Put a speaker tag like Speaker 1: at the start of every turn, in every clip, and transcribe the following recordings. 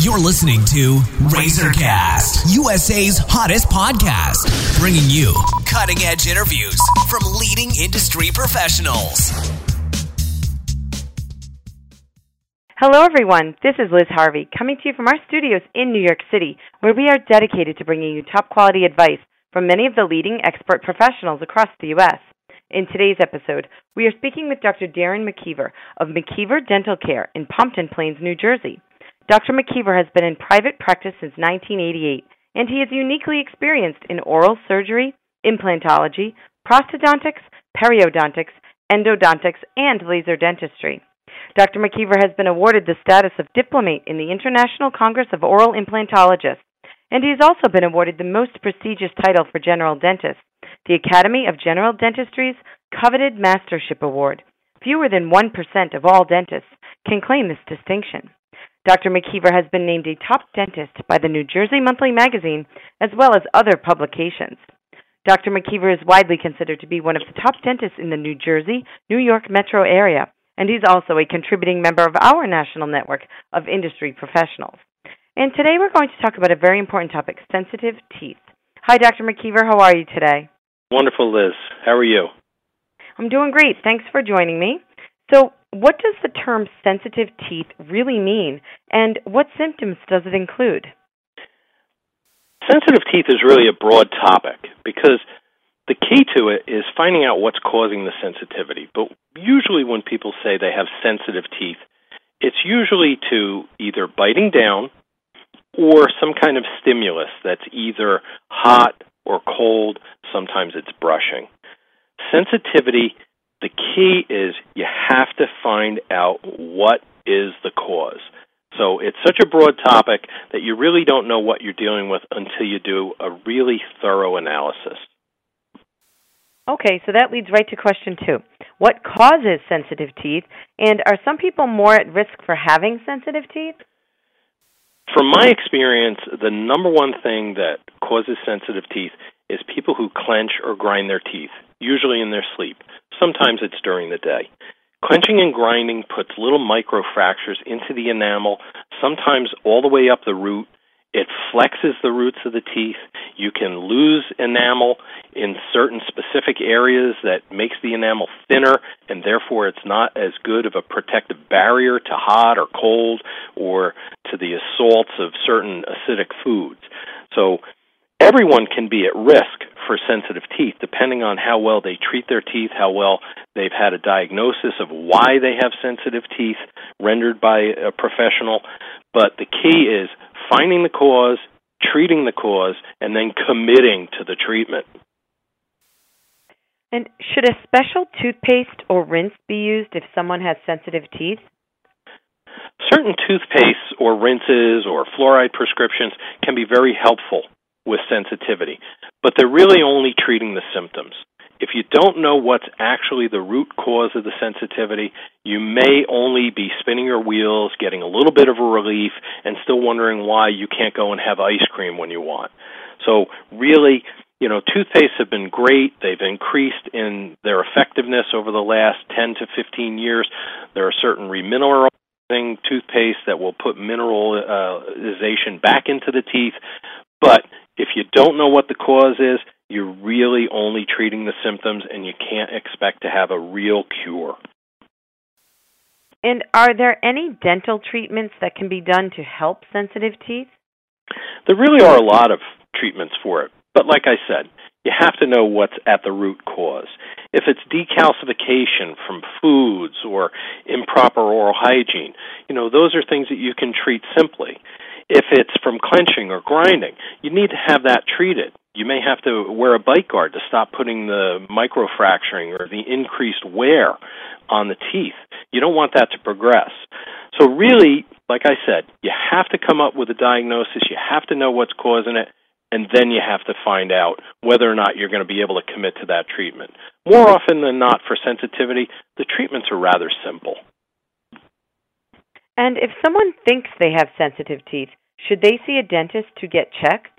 Speaker 1: You're listening to Razorcast, USA's hottest podcast, bringing you cutting edge interviews from leading industry professionals.
Speaker 2: Hello, everyone. This is Liz Harvey coming to you from our studios in New York City, where we are dedicated to bringing you top quality advice from many of the leading expert professionals across the U.S. In today's episode, we are speaking with Dr. Darren McKeever of McKeever Dental Care in Pompton Plains, New Jersey. Dr. McKeever has been in private practice since 1988, and he is uniquely experienced in oral surgery, implantology, prosthodontics, periodontics, endodontics, and laser dentistry. Dr. McKeever has been awarded the status of diplomate in the International Congress of Oral Implantologists, and he has also been awarded the most prestigious title for general dentists, the Academy of General Dentistry's coveted Mastership Award. Fewer than 1% of all dentists can claim this distinction. Dr. McKeever has been named a top dentist by the New Jersey Monthly Magazine as well as other publications. Dr. McKeever is widely considered to be one of the top dentists in the New Jersey, New York metro area, and he's also a contributing member of our national network of industry professionals. And today we're going to talk about a very important topic sensitive teeth. Hi, Dr. McKeever. How are you today?
Speaker 3: Wonderful, Liz. How are you?
Speaker 2: I'm doing great. Thanks for joining me. So, what does the term sensitive teeth really mean, and what symptoms does it include?
Speaker 3: Sensitive teeth is really a broad topic because the key to it is finding out what's causing the sensitivity. But usually, when people say they have sensitive teeth, it's usually to either biting down or some kind of stimulus that's either hot or cold. Sometimes it's brushing. Sensitivity, the key is you have to find out what is the cause. So it's such a broad topic that you really don't know what you're dealing with until you do a really thorough analysis.
Speaker 2: Okay, so that leads right to question two. What causes sensitive teeth, and are some people more at risk for having sensitive teeth?
Speaker 3: From my experience, the number one thing that causes sensitive teeth is people who clench or grind their teeth, usually in their sleep. Sometimes it's during the day. Clenching and grinding puts little micro fractures into the enamel, sometimes all the way up the root. It flexes the roots of the teeth. You can lose enamel in certain specific areas that makes the enamel thinner and therefore it's not as good of a protective barrier to hot or cold or to the assaults of certain acidic foods. So everyone can be at risk for sensitive teeth depending on how well they treat their teeth, how well they've had a diagnosis of why they have sensitive teeth rendered by a professional. But the key is finding the cause, treating the cause, and then committing to the treatment.
Speaker 2: And should a special toothpaste or rinse be used if someone has sensitive teeth?
Speaker 3: Certain toothpastes or rinses or fluoride prescriptions can be very helpful with sensitivity, but they're really only treating the symptoms. If you don't know what's actually the root cause of the sensitivity, you may only be spinning your wheels, getting a little bit of a relief, and still wondering why you can't go and have ice cream when you want. So, really, you know, toothpastes have been great. They've increased in their effectiveness over the last 10 to 15 years. There are certain remineralizing toothpaste that will put mineralization back into the teeth. But if you don't know what the cause is, you're really only treating the symptoms and you can't expect to have a real cure.
Speaker 2: And are there any dental treatments that can be done to help sensitive teeth?
Speaker 3: There really are a lot of treatments for it. But like I said, you have to know what's at the root cause. If it's decalcification from foods or improper oral hygiene, you know, those are things that you can treat simply. If it's from clenching or grinding, you need to have that treated. You may have to wear a bite guard to stop putting the microfracturing or the increased wear on the teeth. You don't want that to progress. So, really, like I said, you have to come up with a diagnosis, you have to know what's causing it, and then you have to find out whether or not you're going to be able to commit to that treatment. More often than not, for sensitivity, the treatments are rather simple.
Speaker 2: And if someone thinks they have sensitive teeth, should they see a dentist to get checked?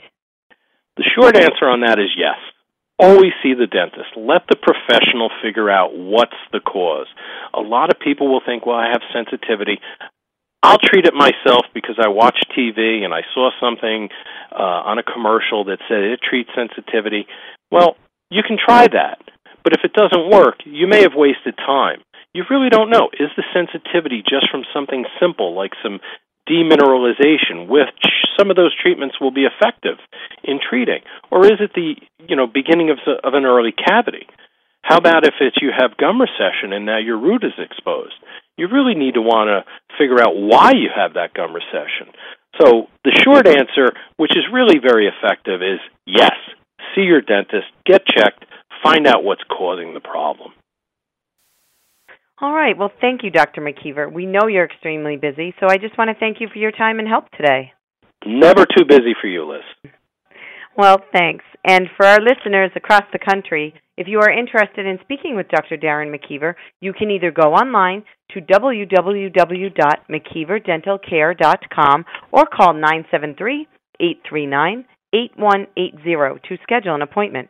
Speaker 3: The short answer on that is yes. Always see the dentist. Let the professional figure out what's the cause. A lot of people will think, well, I have sensitivity. I'll treat it myself because I watched TV and I saw something uh, on a commercial that said it treats sensitivity. Well, you can try that. But if it doesn't work, you may have wasted time. You really don't know. Is the sensitivity just from something simple like some demineralization, which some of those treatments will be effective in treating? Or is it the you know beginning of, of an early cavity? How about if it's you have gum recession and now your root is exposed? You really need to want to figure out why you have that gum recession. So the short answer, which is really very effective, is yes. See your dentist, get checked, find out what's causing the problem.
Speaker 2: All right. Well, thank you, Dr. McKeever. We know you're extremely busy, so I just want to thank you for your time and help today.
Speaker 3: Never too busy for you, Liz.
Speaker 2: Well, thanks. And for our listeners across the country, if you are interested in speaking with Dr. Darren McKeever, you can either go online to www.mckeeverdentalcare.com or call 973 839 8180 to schedule an appointment.